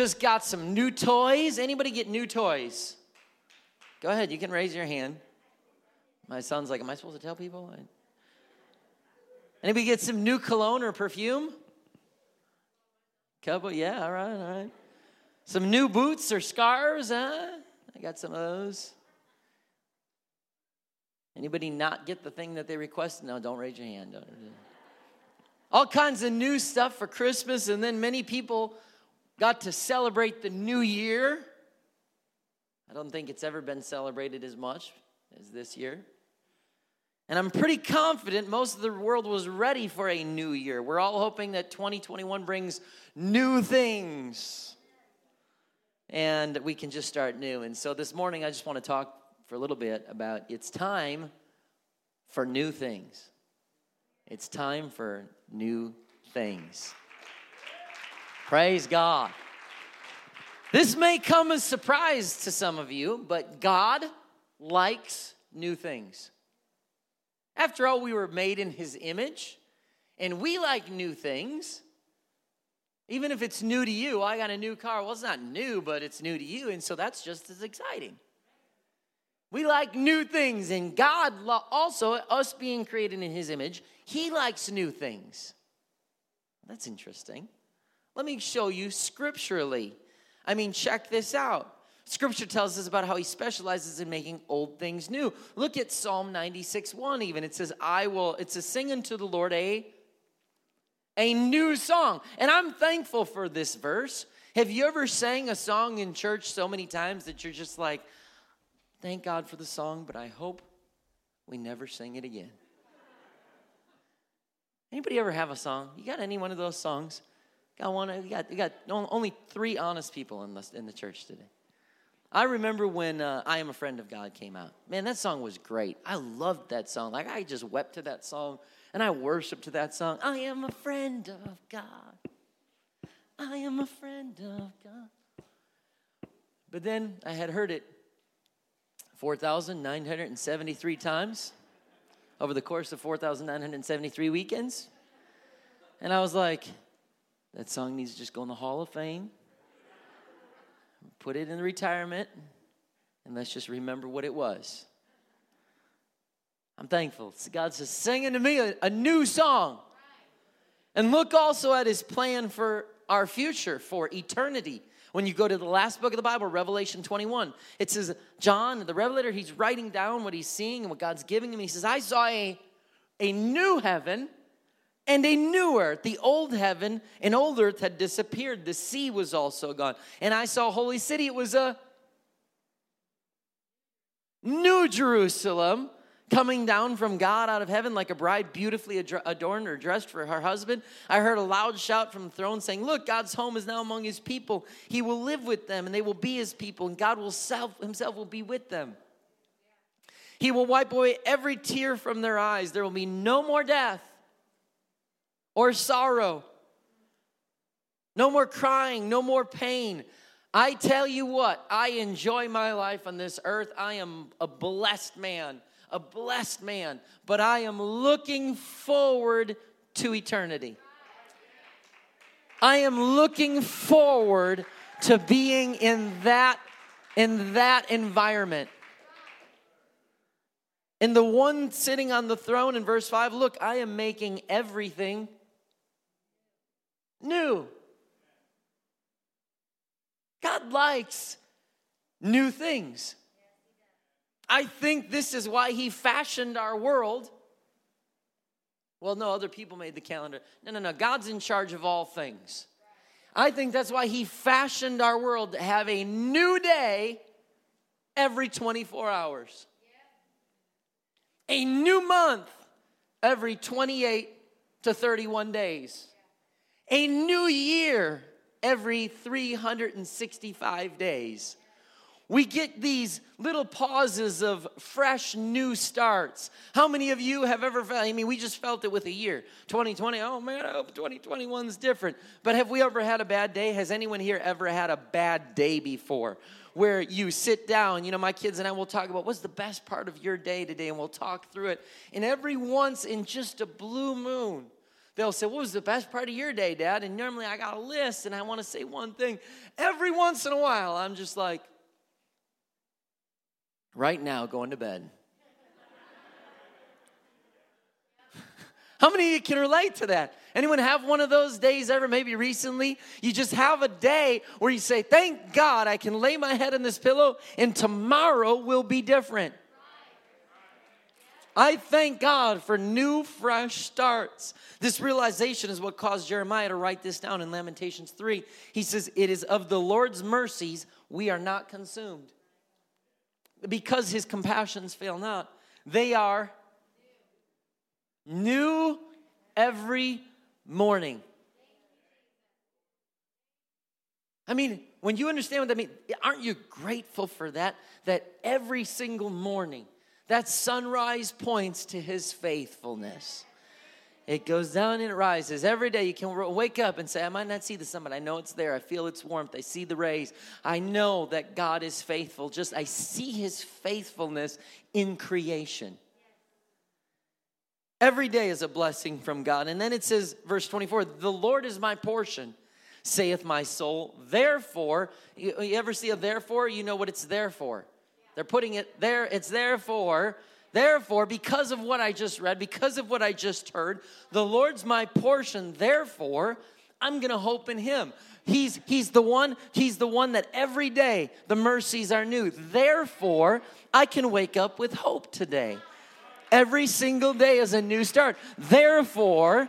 just got some new toys. Anybody get new toys? Go ahead, you can raise your hand. My son's like, Am I supposed to tell people? Anybody get some new cologne or perfume? Couple, yeah, all right, all right. Some new boots or scarves, huh? I got some of those. Anybody not get the thing that they requested? No, don't raise your hand. All kinds of new stuff for Christmas, and then many people got to celebrate the new year. I don't think it's ever been celebrated as much as this year. And I'm pretty confident most of the world was ready for a new year. We're all hoping that 2021 brings new things and we can just start new. And so this morning, I just want to talk for a little bit about it's time for new things. It's time for new things. Praise God. This may come as a surprise to some of you, but God likes new things. After all, we were made in his image, and we like new things. Even if it's new to you, I got a new car. Well, it's not new, but it's new to you, and so that's just as exciting. We like new things, and God also, us being created in his image, he likes new things. That's interesting. Let me show you scripturally. I mean, check this out. Scripture tells us about how he specializes in making old things new. Look at Psalm 96 1 even. It says, I will, it's a sing unto the Lord a, a new song. And I'm thankful for this verse. Have you ever sang a song in church so many times that you're just like, thank God for the song, but I hope we never sing it again? Anybody ever have a song? You got any one of those songs? Got one? You got, you got only three honest people in the, in the church today. I remember when uh, I Am a Friend of God came out. Man, that song was great. I loved that song. Like, I just wept to that song and I worshiped to that song. I am a friend of God. I am a friend of God. But then I had heard it 4,973 times over the course of 4,973 weekends. And I was like, that song needs to just go in the Hall of Fame put it in retirement, and let's just remember what it was. I'm thankful. God says, singing to me a, a new song. And look also at his plan for our future, for eternity. When you go to the last book of the Bible, Revelation 21, it says, John, the Revelator, he's writing down what he's seeing and what God's giving him. He says, I saw a, a new heaven and a new earth. The old heaven and old earth had disappeared. The sea was also gone. And I saw holy city. It was a new Jerusalem coming down from God out of heaven like a bride beautifully adorned or dressed for her husband. I heard a loud shout from the throne saying, Look, God's home is now among his people. He will live with them and they will be his people, and God will self, himself will be with them. He will wipe away every tear from their eyes. There will be no more death or sorrow. No more crying, no more pain. I tell you what, I enjoy my life on this earth. I am a blessed man, a blessed man, but I am looking forward to eternity. I am looking forward to being in that in that environment. And the one sitting on the throne in verse 5, look, I am making everything new. God likes new things. I think this is why He fashioned our world. Well, no, other people made the calendar. No, no, no. God's in charge of all things. I think that's why He fashioned our world to have a new day every 24 hours, a new month every 28 to 31 days a new year every 365 days. We get these little pauses of fresh new starts. How many of you have ever felt? I mean, we just felt it with a year. 2020, oh man, I hope 2021's different. But have we ever had a bad day? Has anyone here ever had a bad day before? Where you sit down, you know, my kids and I will talk about what's the best part of your day today, and we'll talk through it. And every once in just a blue moon, they'll say, What was the best part of your day, Dad? And normally I got a list and I want to say one thing. Every once in a while, I'm just like, Right now, going to bed. How many of you can relate to that? Anyone have one of those days ever, maybe recently? You just have a day where you say, Thank God I can lay my head in this pillow and tomorrow will be different. I thank God for new, fresh starts. This realization is what caused Jeremiah to write this down in Lamentations 3. He says, It is of the Lord's mercies we are not consumed. Because his compassions fail not, they are new every morning. I mean, when you understand what that means, aren't you grateful for that? That every single morning, that sunrise points to his faithfulness. It goes down and it rises. Every day you can wake up and say, I might not see the sun, but I know it's there. I feel its warmth. I see the rays. I know that God is faithful. Just I see his faithfulness in creation. Every day is a blessing from God. And then it says, verse 24, the Lord is my portion, saith my soul. Therefore, you, ever see a therefore? You know what it's there for. They're putting it there, it's therefore. Therefore, because of what I just read, because of what I just heard, the Lord's my portion. Therefore, I'm going to hope in him. He's he's the one, he's the one that every day the mercies are new. Therefore, I can wake up with hope today. Every single day is a new start. Therefore,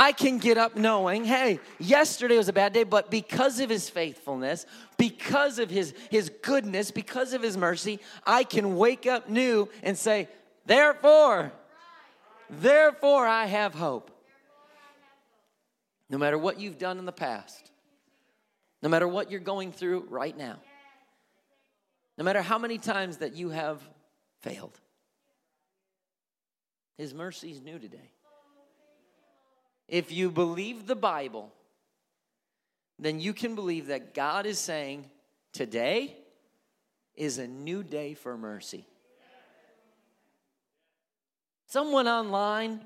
I can get up knowing, hey, yesterday was a bad day, but because of his faithfulness, because of his, his goodness, because of his mercy, I can wake up new and say, therefore, therefore I have hope. No matter what you've done in the past, no matter what you're going through right now, no matter how many times that you have failed. His mercy is new today. If you believe the Bible, then you can believe that God is saying, Today is a new day for mercy. Someone online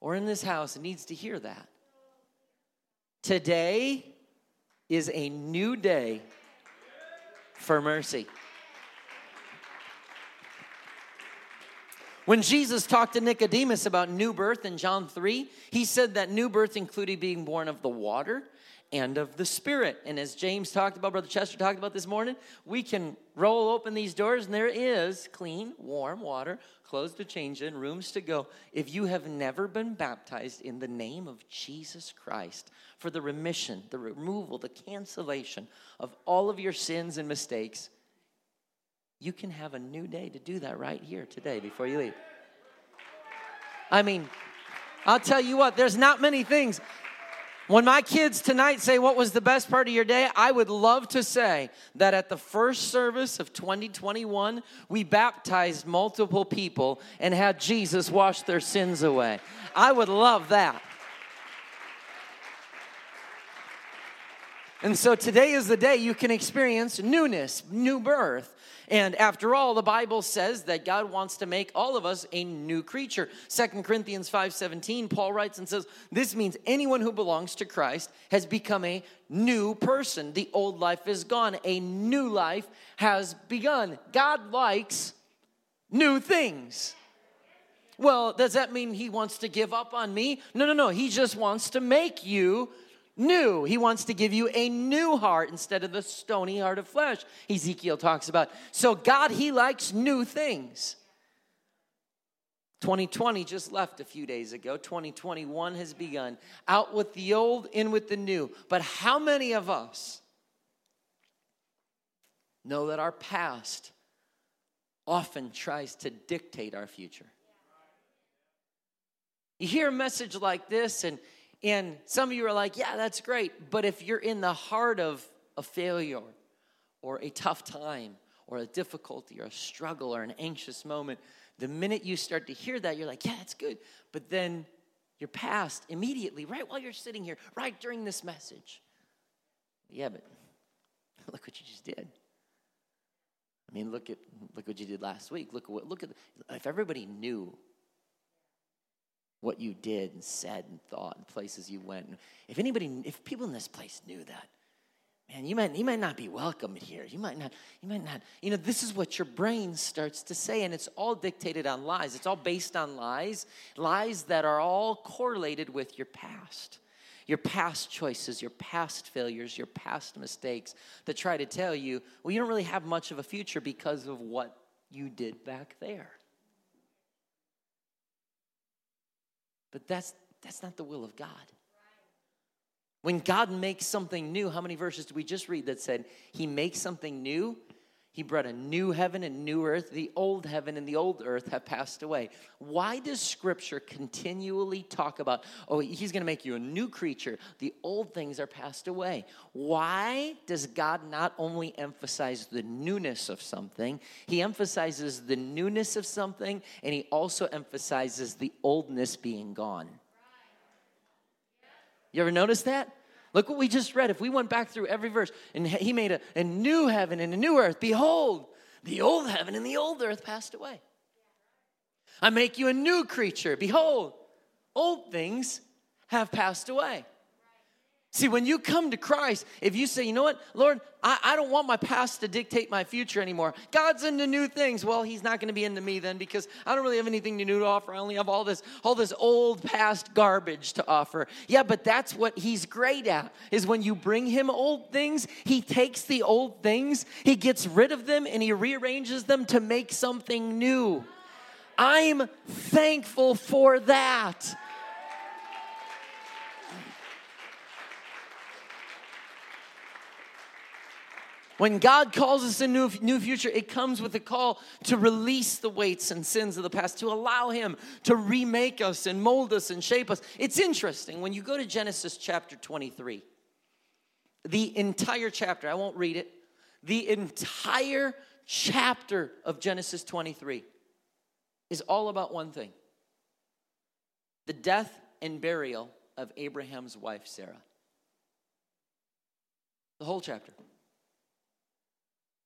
or in this house needs to hear that. Today is a new day for mercy. When Jesus talked to Nicodemus about new birth in John 3, he said that new birth included being born of the water and of the Spirit. And as James talked about, Brother Chester talked about this morning, we can roll open these doors and there is clean, warm water, clothes to change in, rooms to go. If you have never been baptized in the name of Jesus Christ for the remission, the removal, the cancellation of all of your sins and mistakes, you can have a new day to do that right here today before you leave. I mean, I'll tell you what, there's not many things. When my kids tonight say, What was the best part of your day? I would love to say that at the first service of 2021, we baptized multiple people and had Jesus wash their sins away. I would love that. And so today is the day you can experience newness, new birth. And after all, the Bible says that God wants to make all of us a new creature. Second Corinthians 5:17, Paul writes and says, "This means anyone who belongs to Christ has become a new person. The old life is gone, a new life has begun." God likes new things. Well, does that mean he wants to give up on me? No, no, no. He just wants to make you new. He wants to give you a new heart instead of the stony heart of flesh, Ezekiel talks about. So, God, He likes new things. 2020 just left a few days ago. 2021 has begun. Out with the old, in with the new. But how many of us know that our past often tries to dictate our future? You hear a message like this, and and some of you are like, yeah, that's great. But if you're in the heart of a failure or a tough time or a difficulty or a struggle or an anxious moment, the minute you start to hear that, you're like, yeah, that's good. But then your past immediately, right while you're sitting here, right during this message. Yeah, but look what you just did. I mean, look at look what you did last week. Look at what look at if everybody knew what you did and said and thought and places you went. If anybody, if people in this place knew that, man, you might, you might not be welcome here. You might not, you might not, you know, this is what your brain starts to say, and it's all dictated on lies. It's all based on lies, lies that are all correlated with your past. Your past choices, your past failures, your past mistakes that try to tell you, well, you don't really have much of a future because of what you did back there. But that's, that's not the will of God. When God makes something new, how many verses did we just read that said He makes something new? He brought a new heaven and new earth. The old heaven and the old earth have passed away. Why does Scripture continually talk about, oh, He's going to make you a new creature? The old things are passed away. Why does God not only emphasize the newness of something, He emphasizes the newness of something, and He also emphasizes the oldness being gone? You ever notice that? Look what we just read. If we went back through every verse, and he made a, a new heaven and a new earth, behold, the old heaven and the old earth passed away. I make you a new creature. Behold, old things have passed away. See, when you come to Christ, if you say, you know what, Lord, I, I don't want my past to dictate my future anymore. God's into new things. Well, He's not going to be into me then because I don't really have anything new to offer. I only have all this, all this old past garbage to offer. Yeah, but that's what He's great at, is when you bring Him old things, He takes the old things, He gets rid of them, and He rearranges them to make something new. I'm thankful for that. When God calls us a new, new future, it comes with a call to release the weights and sins of the past, to allow Him to remake us and mold us and shape us. It's interesting when you go to Genesis chapter 23, the entire chapter, I won't read it, the entire chapter of Genesis 23 is all about one thing the death and burial of Abraham's wife, Sarah. The whole chapter.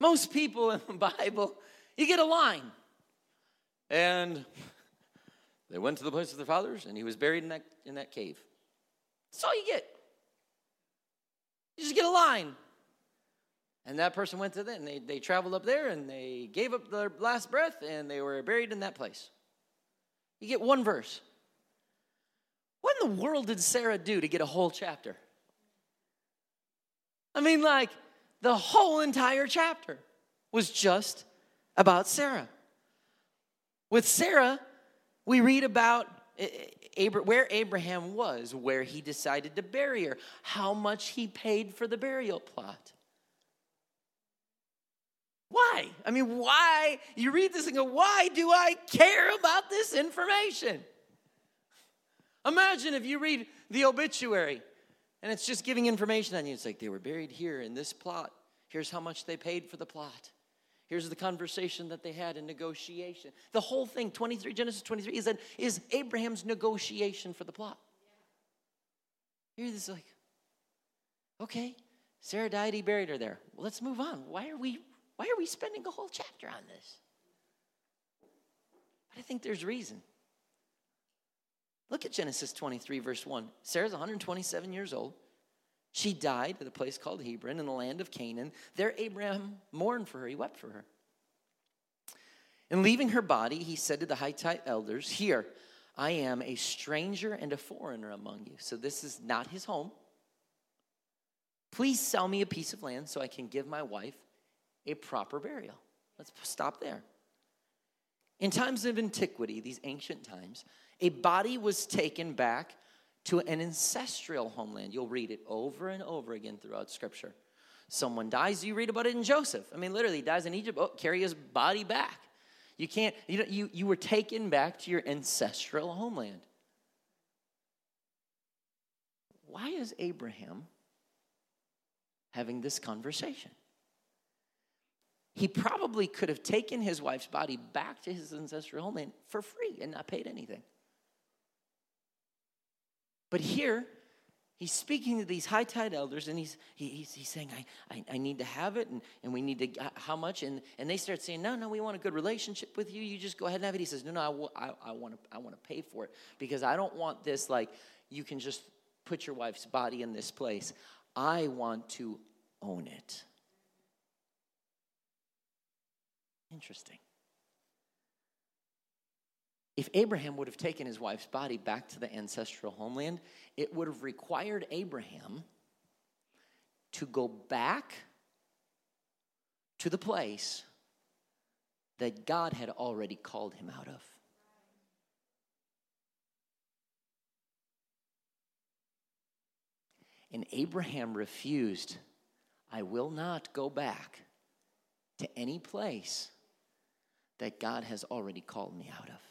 Most people in the Bible, you get a line. And they went to the place of their fathers, and he was buried in that, in that cave. That's all you get. You just get a line. And that person went to them, and they, they traveled up there, and they gave up their last breath, and they were buried in that place. You get one verse. What in the world did Sarah do to get a whole chapter? I mean, like, the whole entire chapter was just about Sarah. With Sarah, we read about where Abraham was, where he decided to bury her, how much he paid for the burial plot. Why? I mean, why? You read this and go, why do I care about this information? Imagine if you read the obituary and it's just giving information on you. It's like they were buried here in this plot. Here's how much they paid for the plot. Here's the conversation that they had in negotiation. The whole thing, 23, Genesis 23, is, that, is Abraham's negotiation for the plot. Here this like, okay, Sarah died, he buried her there. Well, let's move on. Why are we why are we spending a whole chapter on this? But I think there's reason. Look at Genesis 23, verse 1. Sarah's 127 years old. She died at a place called Hebron in the land of Canaan. There, Abraham mourned for her, he wept for her. And leaving her body, he said to the Hittite elders, Here, I am a stranger and a foreigner among you. So this is not his home. Please sell me a piece of land so I can give my wife a proper burial. Let's stop there. In times of antiquity, these ancient times, a body was taken back to an ancestral homeland. You'll read it over and over again throughout Scripture. Someone dies, you read about it in Joseph. I mean, literally, dies in Egypt, oh, carry his body back. You can't, you, know, you, you were taken back to your ancestral homeland. Why is Abraham having this conversation? He probably could have taken his wife's body back to his ancestral homeland for free and not paid anything. But here, He's speaking to these Hittite elders and he's, he, he's, he's saying, I, I, I, need to have it and, and we need to, how much? And, and they start saying, No, no, we want a good relationship with you. You just go ahead and have it. He says, No, no, I, will, I, I, want to, I want to pay for it because I don't want this like you can just put your wife's body in this place. I want to own it. Interesting. If Abraham would have taken his wife's body back to the ancestral homeland, it would have required Abraham to go back to the place that God had already called him out of. And Abraham refused, I will not go back to any place that God has already called me out of.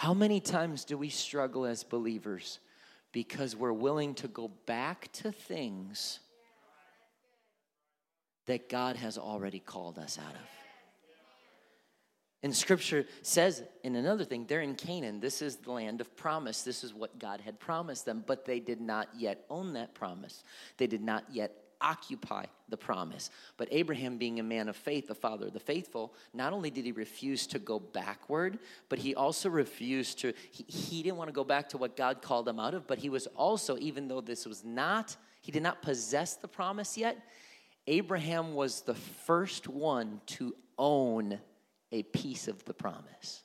How many times do we struggle as believers because we're willing to go back to things that God has already called us out of? And scripture says, in another thing, they're in Canaan. This is the land of promise. This is what God had promised them, but they did not yet own that promise. They did not yet occupy the promise. But Abraham, being a man of faith, the father of the faithful, not only did he refuse to go backward, but he also refused to, he, he didn't want to go back to what God called him out of, but he was also, even though this was not, he did not possess the promise yet, Abraham was the first one to own a piece of the promise.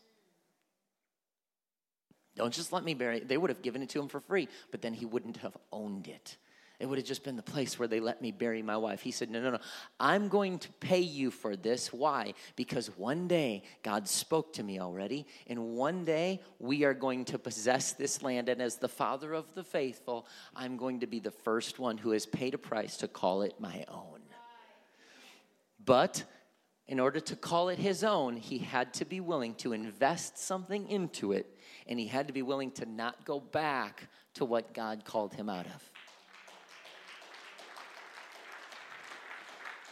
Don't just let me bury it. They would have given it to him for free, but then he wouldn't have owned it. It would have just been the place where they let me bury my wife. He said, No, no, no. I'm going to pay you for this. Why? Because one day God spoke to me already, and one day we are going to possess this land. And as the father of the faithful, I'm going to be the first one who has paid a price to call it my own. But in order to call it his own, he had to be willing to invest something into it, and he had to be willing to not go back to what God called him out of.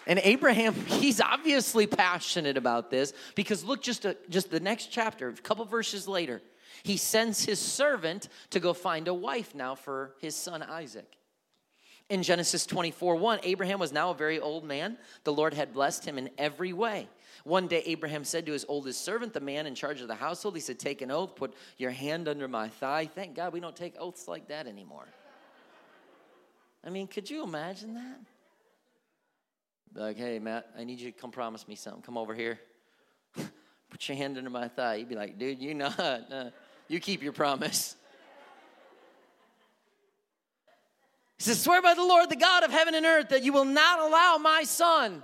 And Abraham, he's obviously passionate about this because look just a, just the next chapter, a couple verses later, he sends his servant to go find a wife now for his son Isaac. In Genesis 24 1, Abraham was now a very old man. The Lord had blessed him in every way. One day, Abraham said to his oldest servant, the man in charge of the household, he said, Take an oath, put your hand under my thigh. Thank God we don't take oaths like that anymore. I mean, could you imagine that? Like, hey, Matt, I need you to come promise me something. Come over here. Put your hand under my thigh. You'd be like, dude, you not. Uh, you keep your promise. He says, Swear by the Lord, the God of heaven and earth, that you will not allow my son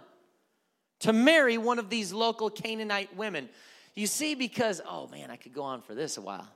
to marry one of these local Canaanite women. You see, because, oh man, I could go on for this a while.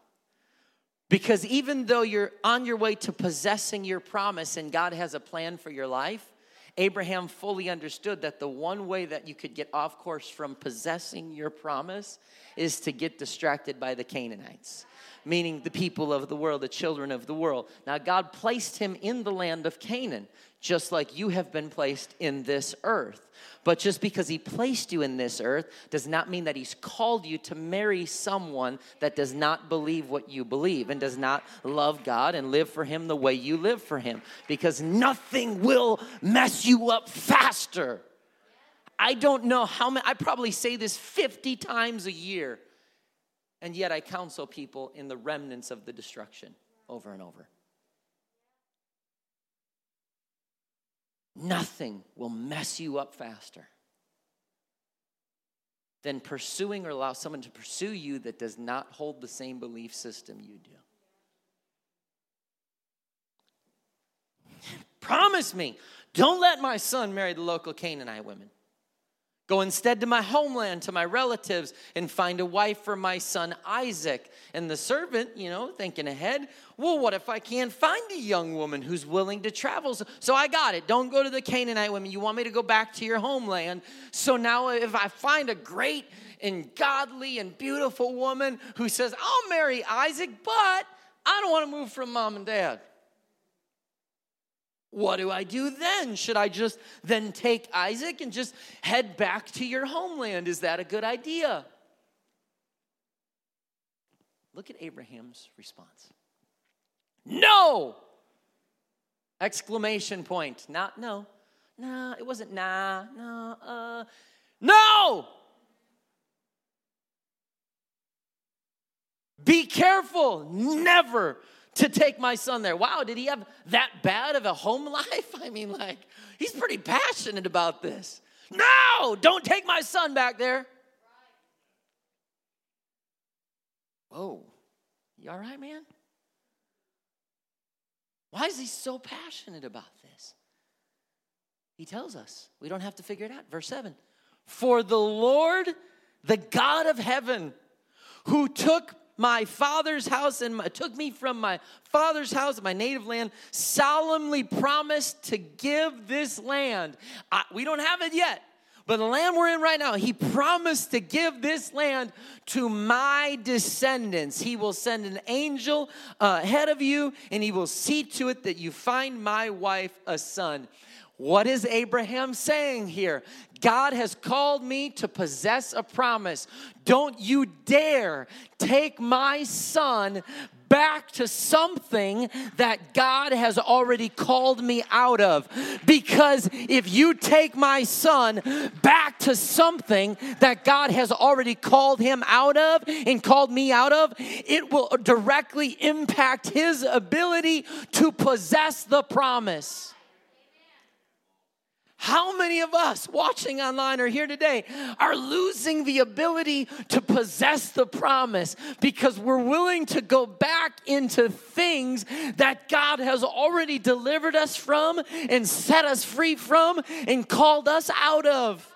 Because even though you're on your way to possessing your promise and God has a plan for your life, Abraham fully understood that the one way that you could get off course from possessing your promise is to get distracted by the Canaanites meaning the people of the world, the children of the world. Now, God placed him in the land of Canaan, just like you have been placed in this earth. But just because he placed you in this earth does not mean that he's called you to marry someone that does not believe what you believe and does not love God and live for him the way you live for him. Because nothing will mess you up faster. I don't know how many, I probably say this 50 times a year, and yet I counsel people in the remnants of the destruction over and over. Nothing will mess you up faster than pursuing or allow someone to pursue you that does not hold the same belief system you do. Promise me, don't let my son marry the local Canaanite women. Go instead to my homeland, to my relatives, and find a wife for my son Isaac. And the servant, you know, thinking ahead, well, what if I can't find a young woman who's willing to travel? So, I got it. Don't go to the Canaanite women. You want me to go back to your homeland. So now, if I find a great and godly and beautiful woman who says, I'll marry Isaac, but I don't want to move from mom and dad. What do I do then? Should I just then take Isaac and just head back to your homeland? Is that a good idea? Look at Abraham's response. No! Exclamation point. Not no. Nah, it wasn't nah, no, uh, no! Be careful never to take my son there. Wow, did he have that bad of a home life? I mean, like, he's pretty passionate about this. No, don't take my son back there. Whoa, you all right, man? Why is he so passionate about this? He tells us. We don't have to figure it out. Verse 7 For the Lord, the God of heaven, who took my father's house and my, took me from my father's house, my native land, solemnly promised to give this land. I, we don't have it yet, but the land we're in right now, he promised to give this land to my descendants. He will send an angel uh, ahead of you, and he will see to it that you find my wife a son. What is Abraham saying here? God has called me to possess a promise. Don't you dare take my son back to something that God has already called me out of. Because if you take my son back to something that God has already called him out of and called me out of, it will directly impact his ability to possess the promise. How many of us watching online or here today are losing the ability to possess the promise because we're willing to go back into things that God has already delivered us from and set us free from and called us out of?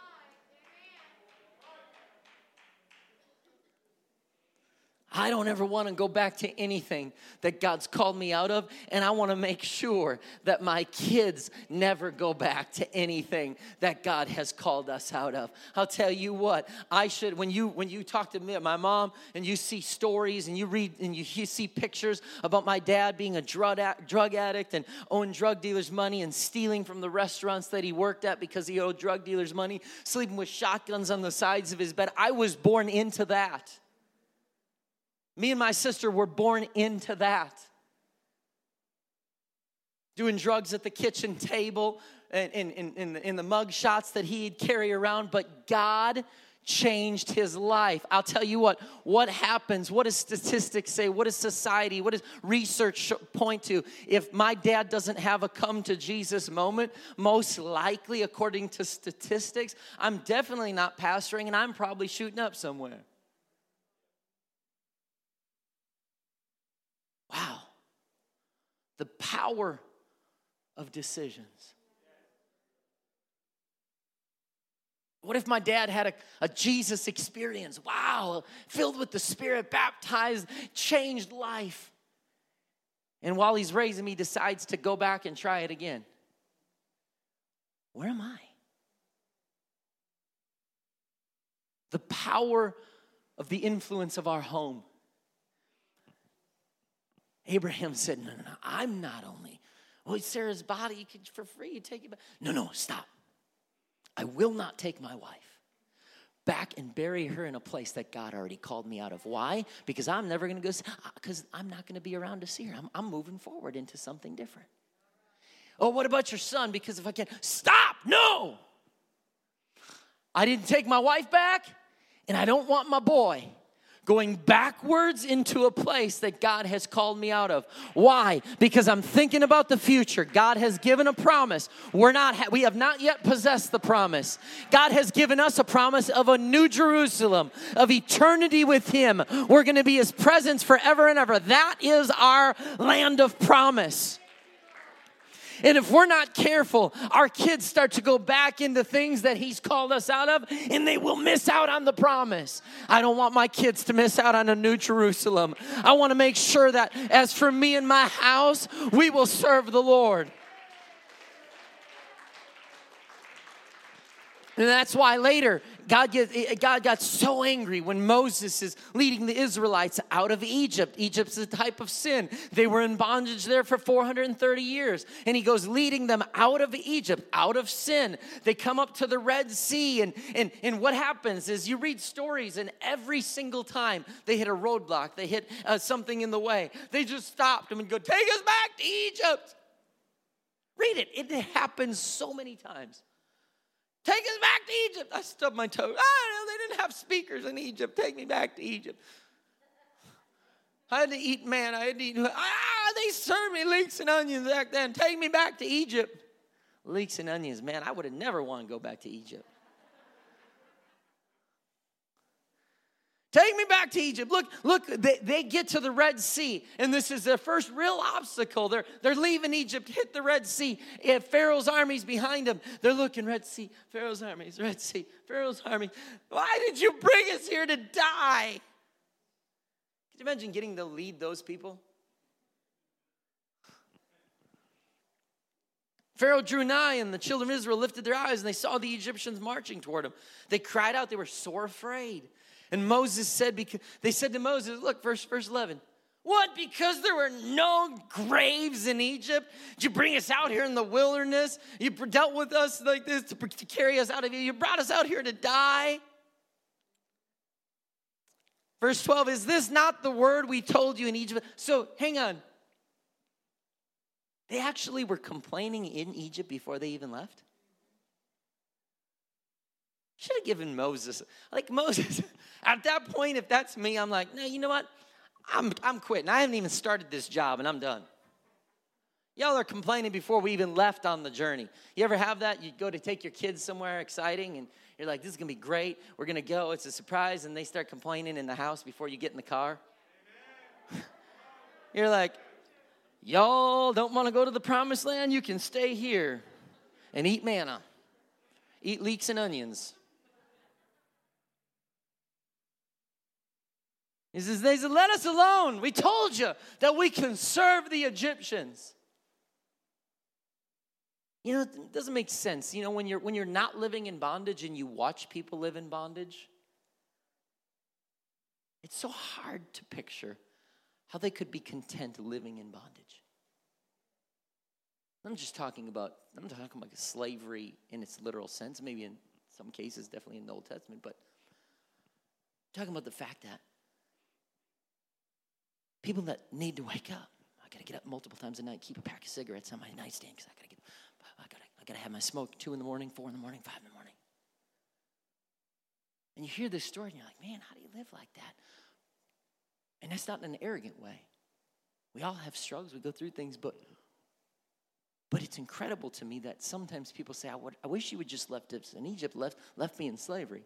I don't ever want to go back to anything that God's called me out of, and I want to make sure that my kids never go back to anything that God has called us out of. I'll tell you what, I should when you when you talk to me, my mom, and you see stories and you read and you, you see pictures about my dad being a drug drug addict and owing drug dealers money and stealing from the restaurants that he worked at because he owed drug dealers money, sleeping with shotguns on the sides of his bed. I was born into that. Me and my sister were born into that. Doing drugs at the kitchen table and in, in, in, in the mug shots that he'd carry around, but God changed his life. I'll tell you what, what happens, what does statistics say, what does society, what does research point to? If my dad doesn't have a come to Jesus moment, most likely, according to statistics, I'm definitely not pastoring and I'm probably shooting up somewhere. Wow. The power of decisions. What if my dad had a, a, Jesus experience? Wow, filled with the Spirit, baptized, changed life. And while he's raising me, decides to go back and try it again. Where am I? The power of the influence of our home. Abraham said, No, no, no, I'm not only. Well, Sarah's body, you could for free, you take it back. No, no, stop. I will not take my wife back and bury her in a place that God already called me out of. Why? Because I'm never gonna go, because uh, I'm not gonna be around to see her. I'm, I'm moving forward into something different. Oh, what about your son? Because if I can't, stop, no. I didn't take my wife back, and I don't want my boy going backwards into a place that God has called me out of. Why? Because I'm thinking about the future. God has given a promise. We're not we have not yet possessed the promise. God has given us a promise of a new Jerusalem, of eternity with him. We're going to be his presence forever and ever. That is our land of promise. And if we're not careful, our kids start to go back into things that He's called us out of, and they will miss out on the promise. I don't want my kids to miss out on a new Jerusalem. I want to make sure that as for me and my house, we will serve the Lord. And that's why later God, get, God got so angry when Moses is leading the Israelites out of Egypt. Egypt's a type of sin. They were in bondage there for 430 years. And he goes leading them out of Egypt, out of sin. They come up to the Red Sea. And, and, and what happens is you read stories, and every single time they hit a roadblock, they hit uh, something in the way, they just stopped them and go, Take us back to Egypt. Read it. It happens so many times. Take us back to Egypt. I stubbed my toe. Ah, no, they didn't have speakers in Egypt. Take me back to Egypt. I had to eat man. I had to eat. Ah, they served me leeks and onions back then. Take me back to Egypt. Leeks and onions, man. I would have never wanted to go back to Egypt. Take me back to Egypt. Look, look, they, they get to the Red Sea, and this is their first real obstacle. They're, they're leaving Egypt, hit the Red Sea. If Pharaoh's armies behind them. They're looking, Red Sea, Pharaoh's armies, Red Sea, Pharaoh's army. Why did you bring us here to die? Could you imagine getting to lead those people? Pharaoh drew nigh, and the children of Israel lifted their eyes, and they saw the Egyptians marching toward them. They cried out, they were sore afraid. And Moses said, because they said to Moses, look, verse, verse 11. What? Because there were no graves in Egypt? Did you bring us out here in the wilderness? You dealt with us like this to, to carry us out of here. You brought us out here to die. Verse 12 Is this not the word we told you in Egypt? So hang on. They actually were complaining in Egypt before they even left? Should have given Moses, like Moses, at that point, if that's me, I'm like, no, you know what? I'm, I'm quitting. I haven't even started this job and I'm done. Y'all are complaining before we even left on the journey. You ever have that? You go to take your kids somewhere exciting and you're like, this is gonna be great. We're gonna go. It's a surprise. And they start complaining in the house before you get in the car. you're like, y'all don't wanna go to the promised land? You can stay here and eat manna, eat leeks and onions. He says, they said, let us alone. We told you that we can serve the Egyptians. You know, it doesn't make sense. You know, when you're when you're not living in bondage and you watch people live in bondage, it's so hard to picture how they could be content living in bondage. I'm just talking about I'm talking about slavery in its literal sense, maybe in some cases, definitely in the Old Testament, but I'm talking about the fact that People that need to wake up. I gotta get up multiple times a night, keep a pack of cigarettes on my nightstand because I gotta get, I gotta, I gotta have my smoke two in the morning, four in the morning, five in the morning. And you hear this story and you're like, man, how do you live like that? And that's not in an arrogant way. We all have struggles, we go through things, but but it's incredible to me that sometimes people say, I, would, I wish you would just left us in Egypt, left, left me in slavery.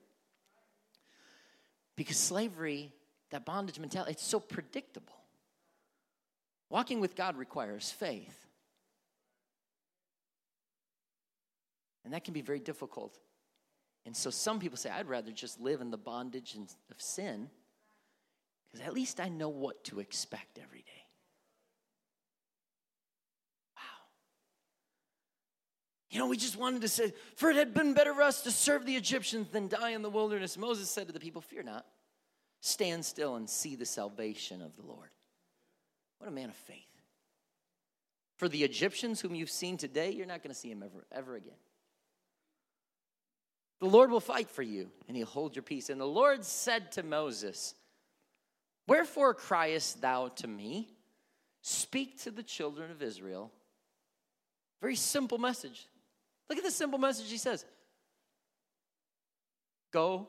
Because slavery, that bondage mentality, it's so predictable. Walking with God requires faith. And that can be very difficult. And so some people say, I'd rather just live in the bondage of sin because at least I know what to expect every day. Wow. You know, we just wanted to say, for it had been better for us to serve the Egyptians than die in the wilderness. Moses said to the people, Fear not, stand still and see the salvation of the Lord. What a man of faith. For the Egyptians whom you've seen today, you're not going to see him ever, ever again. The Lord will fight for you, and he'll hold your peace. And the Lord said to Moses, Wherefore criest thou to me? Speak to the children of Israel. Very simple message. Look at the simple message he says Go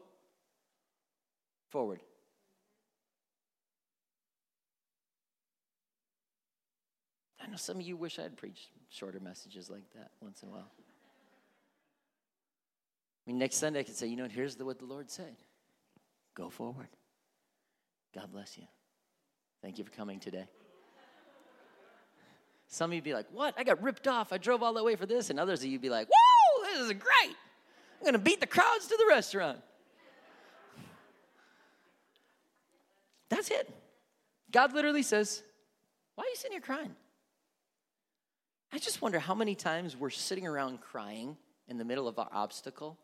forward. Know some of you wish I'd preach shorter messages like that once in a while. I mean, next Sunday I could say, you know, here's the, what the Lord said go forward. God bless you. Thank you for coming today. Some of you'd be like, what? I got ripped off. I drove all the way for this. And others of you be like, whoa, this is great. I'm going to beat the crowds to the restaurant. That's it. God literally says, why are you sitting here crying? I just wonder how many times we're sitting around crying in the middle of our obstacle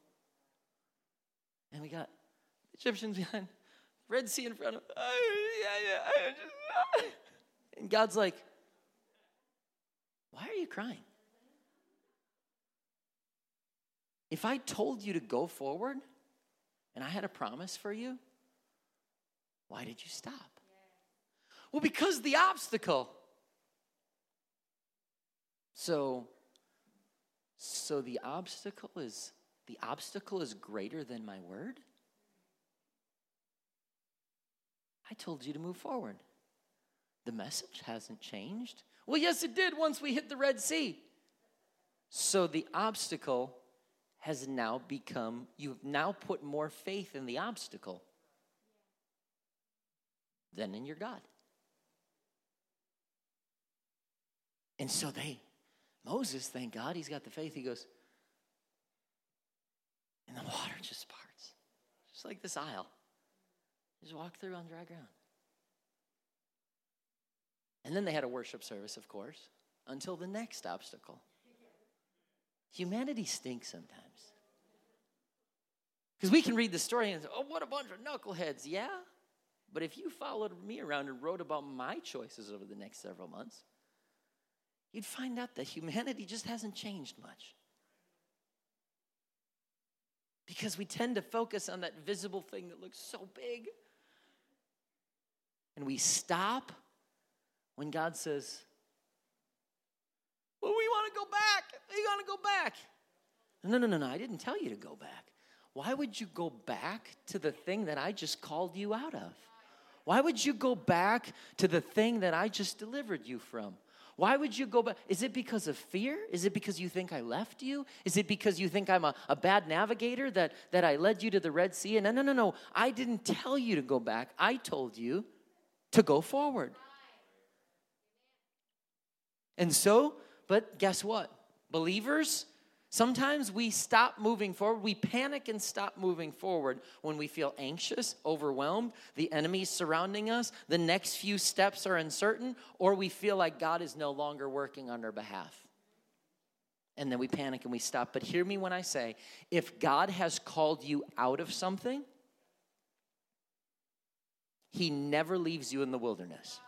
And we got Egyptians behind, Red Sea in front of And God's like, why are you crying? If I told you to go forward and I had a promise for you, why did you stop? Well, because the obstacle. So so the obstacle is the obstacle is greater than my word? I told you to move forward. The message hasn't changed. Well, yes, it did once we hit the Red Sea. So the obstacle has now become, you've now put more faith in the obstacle than in your God. And so they, Moses, thank God, he's got the faith. He goes, and the water just parts, just like this aisle. Just walk through on dry ground. And then they had a worship service, of course, until the next obstacle. Humanity stinks sometimes. Because we can read the story and say, oh, what a bunch of knuckleheads. Yeah, but if you followed me around and wrote about my choices over the next several months, you'd find out that humanity just hasn't changed much. Because we tend to focus on that visible thing that looks so big. And we stop when God says, Well, we want to go back. We want to go back. No, no, no, no. I didn't tell you to go back. Why would you go back to the thing that I just called you out of? Why would you go back to the thing that I just delivered you from? Why would you go back? Is it because of fear? Is it because you think I left you? Is it because you think I'm a, a bad navigator that, that I led you to the Red Sea? And no, no, no, no. I didn't tell you to go back. I told you to go forward. And so, but guess what? Believers, Sometimes we stop moving forward. We panic and stop moving forward when we feel anxious, overwhelmed, the enemy's surrounding us, the next few steps are uncertain, or we feel like God is no longer working on our behalf. And then we panic and we stop. But hear me when I say if God has called you out of something, He never leaves you in the wilderness.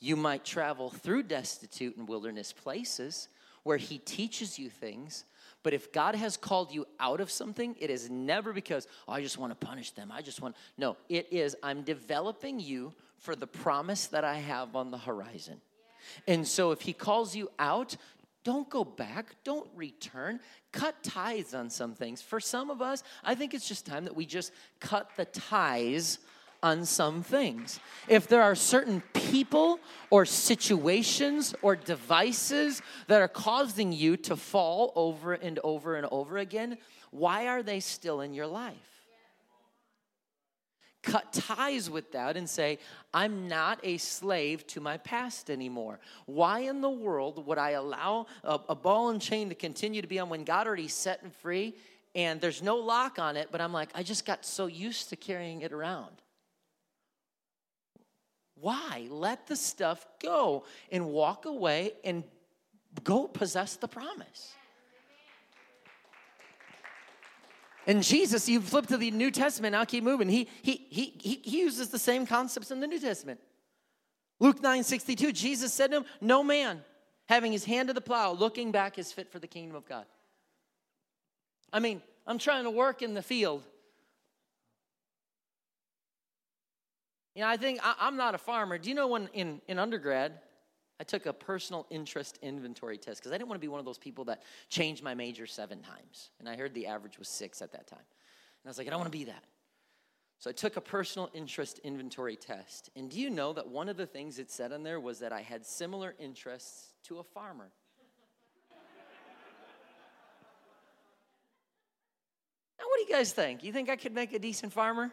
You might travel through destitute and wilderness places where He teaches you things. But if God has called you out of something, it is never because, oh, I just want to punish them. I just want, no, it is, I'm developing you for the promise that I have on the horizon. And so if He calls you out, don't go back. Don't return. Cut ties on some things. For some of us, I think it's just time that we just cut the ties on some things. If there are certain people or situations or devices that are causing you to fall over and over and over again, why are they still in your life? Cut ties with that and say, I'm not a slave to my past anymore. Why in the world would I allow a, a ball and chain to continue to be on when God already set me free and there's no lock on it, but I'm like, I just got so used to carrying it around. Why? Let the stuff go and walk away and go possess the promise. And Jesus, you flip to the New Testament, I'll keep moving. He, he, he, he, uses the same concepts in the New Testament. Luke 9 62, Jesus said to him, No man having his hand to the plow, looking back, is fit for the kingdom of God. I mean, I'm trying to work in the field You know, I think I, am not a farmer. Do you know when in, in undergrad, I took a personal interest inventory test because I didn't want to be one of those people that changed my major seven times. And I heard the average was six at that time. And I was like, I don't want to be that. So I took a personal interest inventory test. And do you know that one of the things it said on there was that I had similar interests to a farmer? now, what do you guys think? You think I could make a decent farmer?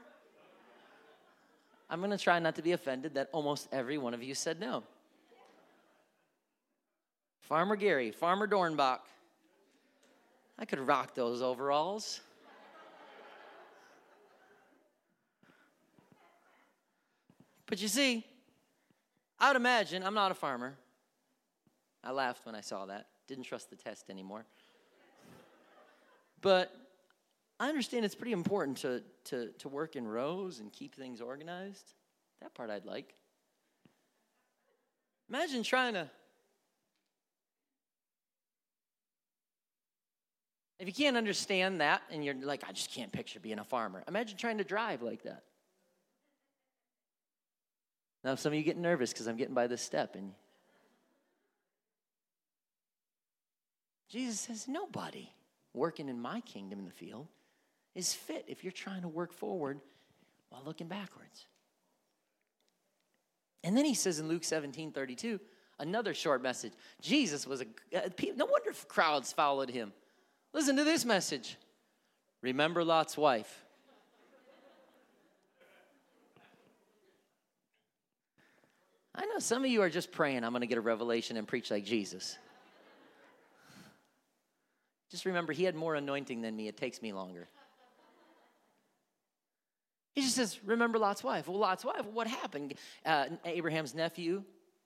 I'm going to try not to be offended that almost every one of you said no. Farmer Gary, Farmer Dornbach. I could rock those overalls. But you see, I would imagine I'm not a farmer. I laughed when I saw that. Didn't trust the test anymore. But I understand it's pretty important to, to, to work in rows and keep things organized. That part I'd like. Imagine trying to. If you can't understand that and you're like, I just can't picture being a farmer, imagine trying to drive like that. Now, some of you get nervous because I'm getting by this step, and Jesus says, Nobody working in my kingdom in the field is fit if you're trying to work forward while looking backwards. And then he says in Luke 17 32, another short message. Jesus was a, uh, no wonder crowds followed him. Listen to this message Remember Lot's wife. I know some of you are just praying, I'm going to get a revelation and preach like Jesus. Just remember, he had more anointing than me. It takes me longer. He just says, Remember Lot's wife. Well, Lot's wife, what happened? Uh, Abraham's nephew,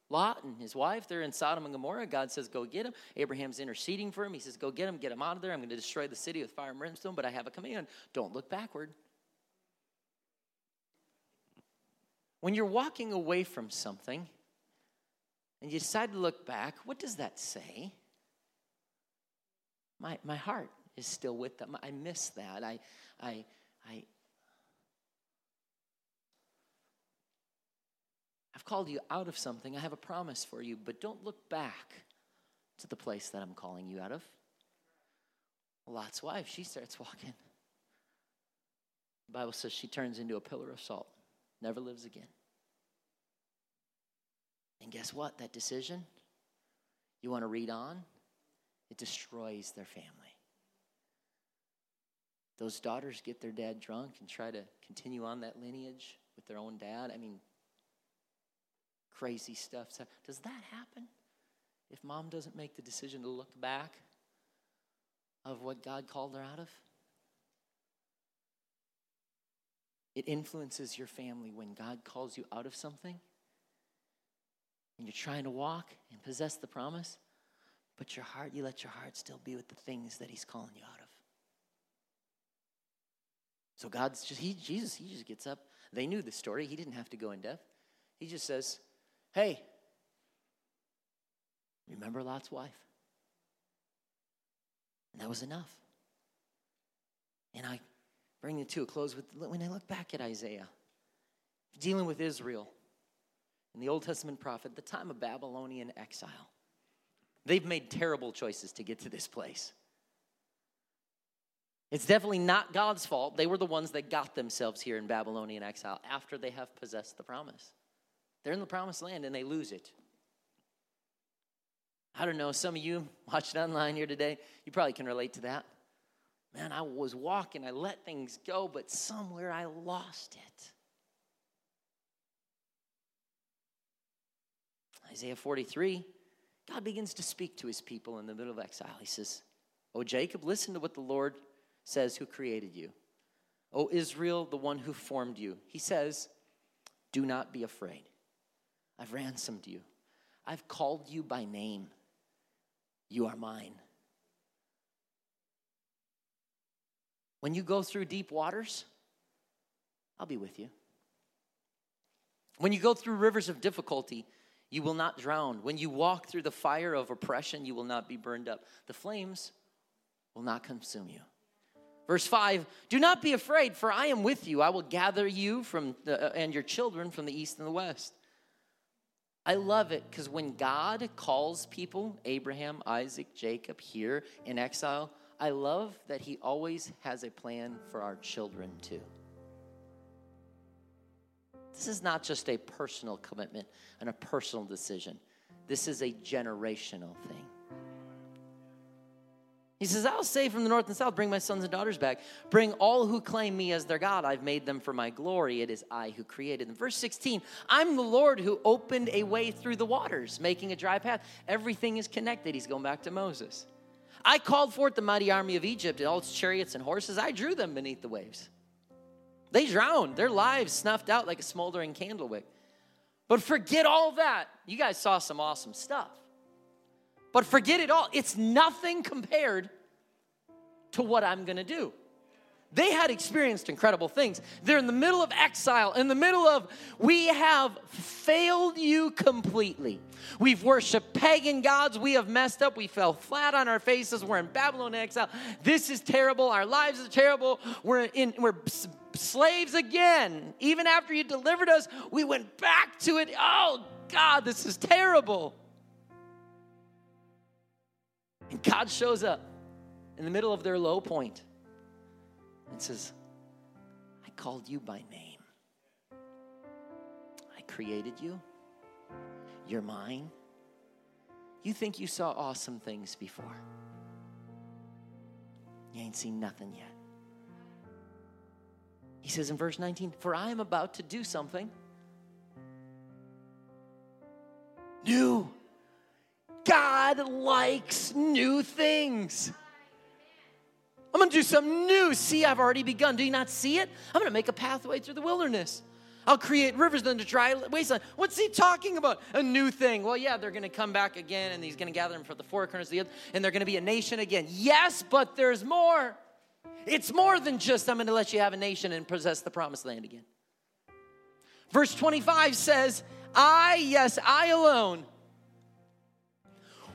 Lot, and his wife, they're in Sodom and Gomorrah. God says, Go get him. Abraham's interceding for him. He says, Go get him, get him out of there. I'm going to destroy the city with fire and brimstone, but I have a command don't look backward. When you're walking away from something and you decide to look back, what does that say? my, my heart is still with them. I miss that. I, I, I, I've called you out of something. I have a promise for you, but don't look back to the place that I'm calling you out of. Lot's wife, she starts walking. The Bible says she turns into a pillar of salt, never lives again. And guess what? That decision, you want to read on? it destroys their family. Those daughters get their dad drunk and try to continue on that lineage with their own dad. I mean, crazy stuff. So Does that happen if mom doesn't make the decision to look back of what God called her out of? It influences your family when God calls you out of something and you're trying to walk and possess the promise. But your heart, you let your heart still be with the things that He's calling you out of. So God's just, he, Jesus, He just gets up. They knew the story. He didn't have to go in depth. He just says, Hey, remember Lot's wife? And that was enough. And I bring it to a close with when I look back at Isaiah, dealing with Israel in the Old Testament prophet, the time of Babylonian exile. They've made terrible choices to get to this place. It's definitely not God's fault. They were the ones that got themselves here in Babylonian exile after they have possessed the promise. They're in the promised land and they lose it. I don't know, some of you watching online here today, you probably can relate to that. Man, I was walking, I let things go, but somewhere I lost it. Isaiah 43 God begins to speak to his people in the middle of exile. He says, Oh, Jacob, listen to what the Lord says, who created you. O Israel, the one who formed you. He says, Do not be afraid. I've ransomed you, I've called you by name. You are mine. When you go through deep waters, I'll be with you. When you go through rivers of difficulty, you will not drown. When you walk through the fire of oppression, you will not be burned up. The flames will not consume you. Verse 5 Do not be afraid, for I am with you. I will gather you from the, uh, and your children from the east and the west. I love it because when God calls people, Abraham, Isaac, Jacob, here in exile, I love that he always has a plan for our children too. This is not just a personal commitment and a personal decision, this is a generational thing. He says, I'll say from the north and south, bring my sons and daughters back. Bring all who claim me as their God. I've made them for my glory. It is I who created them. Verse 16, I'm the Lord who opened a way through the waters, making a dry path. Everything is connected. He's going back to Moses. I called forth the mighty army of Egypt and all its chariots and horses. I drew them beneath the waves. They drowned, their lives snuffed out like a smoldering candle wick. But forget all that. You guys saw some awesome stuff. But forget it all. It's nothing compared to what I'm going to do. They had experienced incredible things. They're in the middle of exile, in the middle of, we have failed you completely. We've worshiped pagan gods. We have messed up. We fell flat on our faces. We're in Babylon exile. This is terrible. Our lives are terrible. We're in, we're slaves again. Even after you delivered us, we went back to it. Oh, God, this is terrible. And God shows up in the middle of their low point and says, I called you by name. I created you. You're mine. You think you saw awesome things before. You ain't seen nothing yet. He says in verse 19, For I am about to do something new. God likes new things. I'm gonna do something new. See, I've already begun. Do you not see it? I'm gonna make a pathway through the wilderness. I'll create rivers in to dry wasteland. What's he talking about? A new thing. Well, yeah, they're to come back again and he's to gather them for the four corners of the earth and they're to be a nation again. Yes, but there's more. It's more than just I'm to let you have a nation and possess the promised land again. Verse 25 says, I, yes, I alone,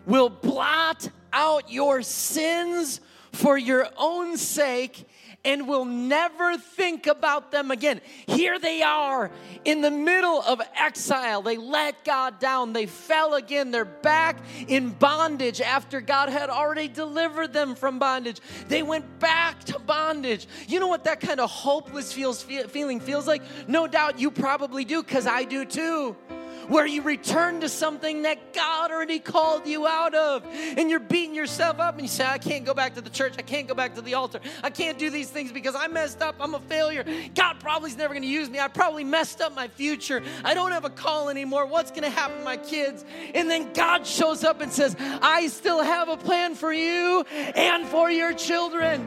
will blot out your sins for your own sake and will never think about them again. Here they are in the middle of exile. They let God down. They fell again. They're back in bondage after God had already delivered them from bondage. They went back to bondage. You know what that kind of hopeless feels, feeling feels like? No doubt you probably do because I do too where you return to something that God already called you out of. And you're beating yourself up and you say, I can't go back to the church. I can't go back to the altar. I can't do these things because I messed up. I'm a failure. God probably is never going to use me. I probably messed up my future. I don't have a call anymore. What's going to happen to my kids? And then God shows up and says, I still have a plan for you and for your children.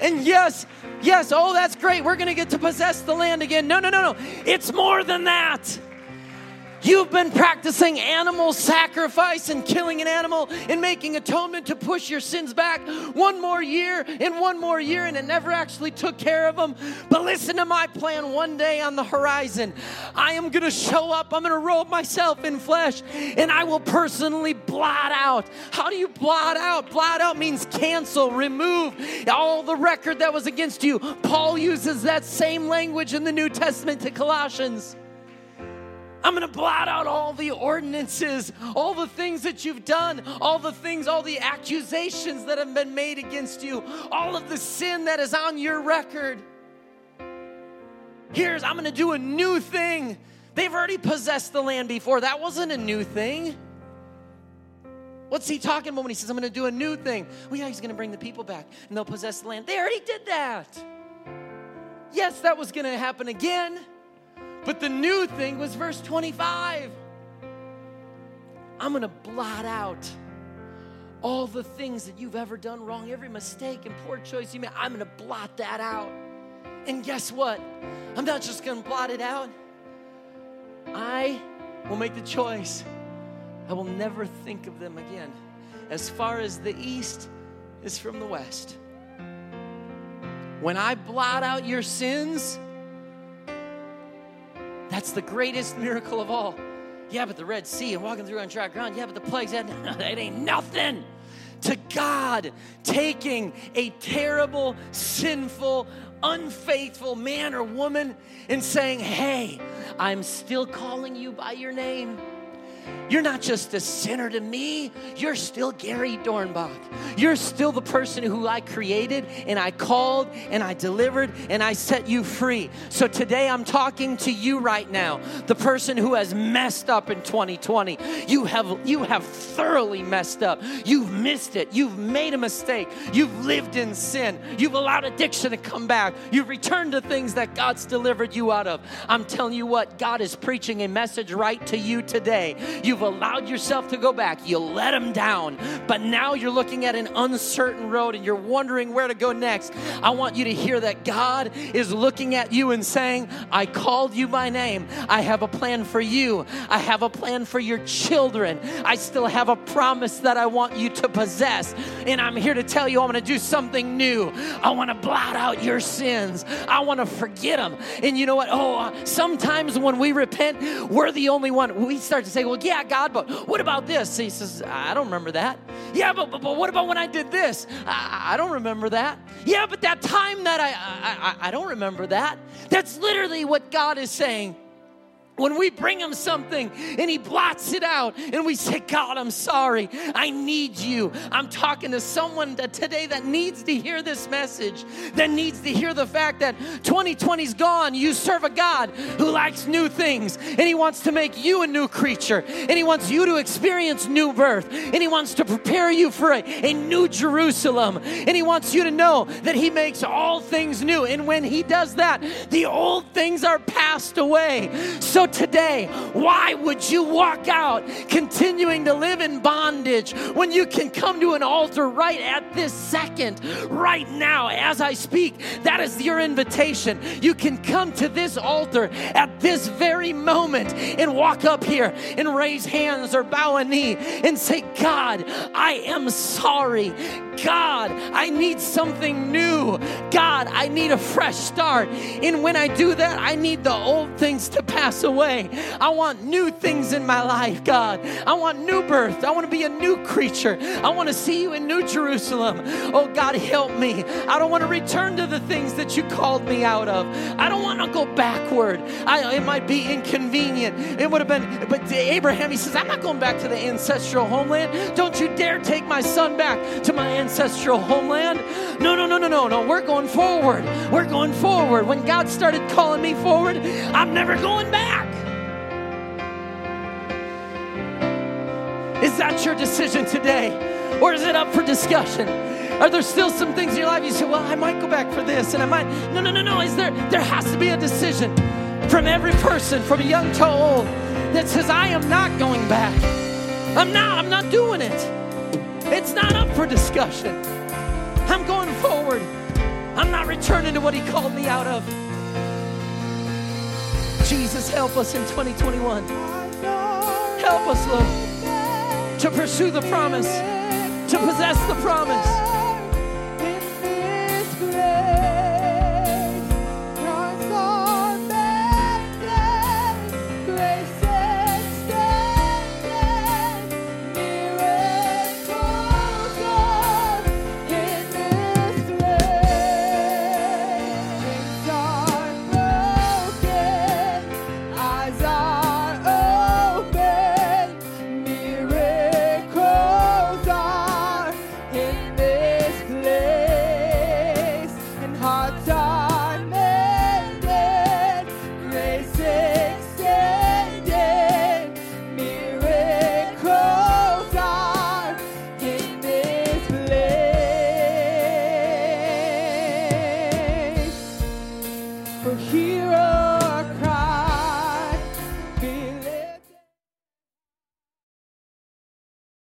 And yes, yes, oh, that's great. We're going to get to possess the land again. No, no, no, no. It's more than that. You've been practicing animal sacrifice and killing an animal and making atonement to push your sins back one more year and one more year, and it never actually took care of them. But listen to my plan one day on the horizon. I am going to show up, I'm going to robe myself in flesh, and I will personally blot out. How do you blot out? Blot out means cancel, remove all the record that was against you. Paul uses that same language in the New Testament to Colossians. I'm going to blot out all the ordinances, all the things that you've done, all the things, all the accusations that have been made against you, all of the sin that is on your record. Here's, I'm going to do a new thing. They've already possessed the land before. That wasn't a new thing. What's he talking about when he says, I'm going to do a new thing? Well, yeah, he's going to bring the people back and they'll possess the land. They already did that. Yes, that was going to happen again. But the new thing was verse 25. I'm going to blot out all the things that you've ever done wrong, every mistake and poor choice you made. I'm going to blot that out. And guess what? I'm not just going to blot it out. I will make the choice. I will never think of them again. As far as the east is from the west. When I blot out your sins, that's the greatest miracle of all. Yeah, but the Red Sea and walking through on dry ground. Yeah, but the plagues, that, that ain't nothing to God taking a terrible, sinful, unfaithful man or woman and saying, Hey, I'm still calling you by your name. You're not just a sinner to me, you're still Gary Dornbach. You're still the person who I created and I called and I delivered and I set you free. So today I'm talking to you right now, the person who has messed up in 2020. You have you have thoroughly messed up. You've missed it. You've made a mistake. You've lived in sin. You've allowed addiction to come back. You've returned to things that God's delivered you out of. I'm telling you what, God is preaching a message right to you today You've allowed yourself to go back. You let them down. But now you're looking at an uncertain road and you're wondering where to go next. I want you to hear that God is looking at you and saying, I called you by name. I have a plan for you. I have a plan for your children. I still have a promise that I want you to possess. And I'm here to tell you, I'm going to do something new. I want to blot out your sins. I want to forget them. And you know what? Oh, sometimes when we repent, we're the only one. We start to say, well, yeah, God, but what about this? He says, I don't remember that. Yeah, but, but, but what about when I did this? I, I don't remember that. Yeah, but that time that I, I, I, I don't remember that. That's literally what God is saying when we bring him something and he blots it out and we say, God, I'm sorry. I need you. I'm talking to someone that today that needs to hear this message, that needs to hear the fact that 2020's gone. You serve a God who likes new things and he wants to make you a new creature and he wants you to experience new birth and he wants to prepare you for a, a new Jerusalem and he wants you to know that he makes all things new. And when he does that, the old things are passed away. So today, why would you walk out continuing to live in bondage when you can come to an altar right at this second, right now, as I speak? That is your invitation. You can come to this altar at this very moment and walk up here and raise hands or bow a knee and say, God, I am sorry. God, I need something new. God, I need a fresh start. And when I do that, I need the old things to pass away. I want new things in my life, God. I want new birth. I want to be a new creature. I want to see you in New Jerusalem. Oh, God, help me. I don't want to return to the things that you called me out of. I don't want to go backward. I, it might be inconvenient. It would have been, but Abraham, he says, I'm not going back to the ancestral homeland. Don't you dare take my son back to my ancestral homeland. No, no, no, no, no, no. We're going forward. We're going forward. When God started calling me forward, I'm never going back. Is that your decision today? Or is it up for discussion? Are there still some things in your life you say, well, I might go back for this and I might. No, no, no, no. Is there there has to be a decision from every person, from young to old, that says, I am not going back. I'm not, I'm not doing it. It's not up for discussion. I'm going forward. I'm not returning to what He called me out of. Jesus, help us in 2021. Help us, Lord, to pursue the promise, to possess the promise.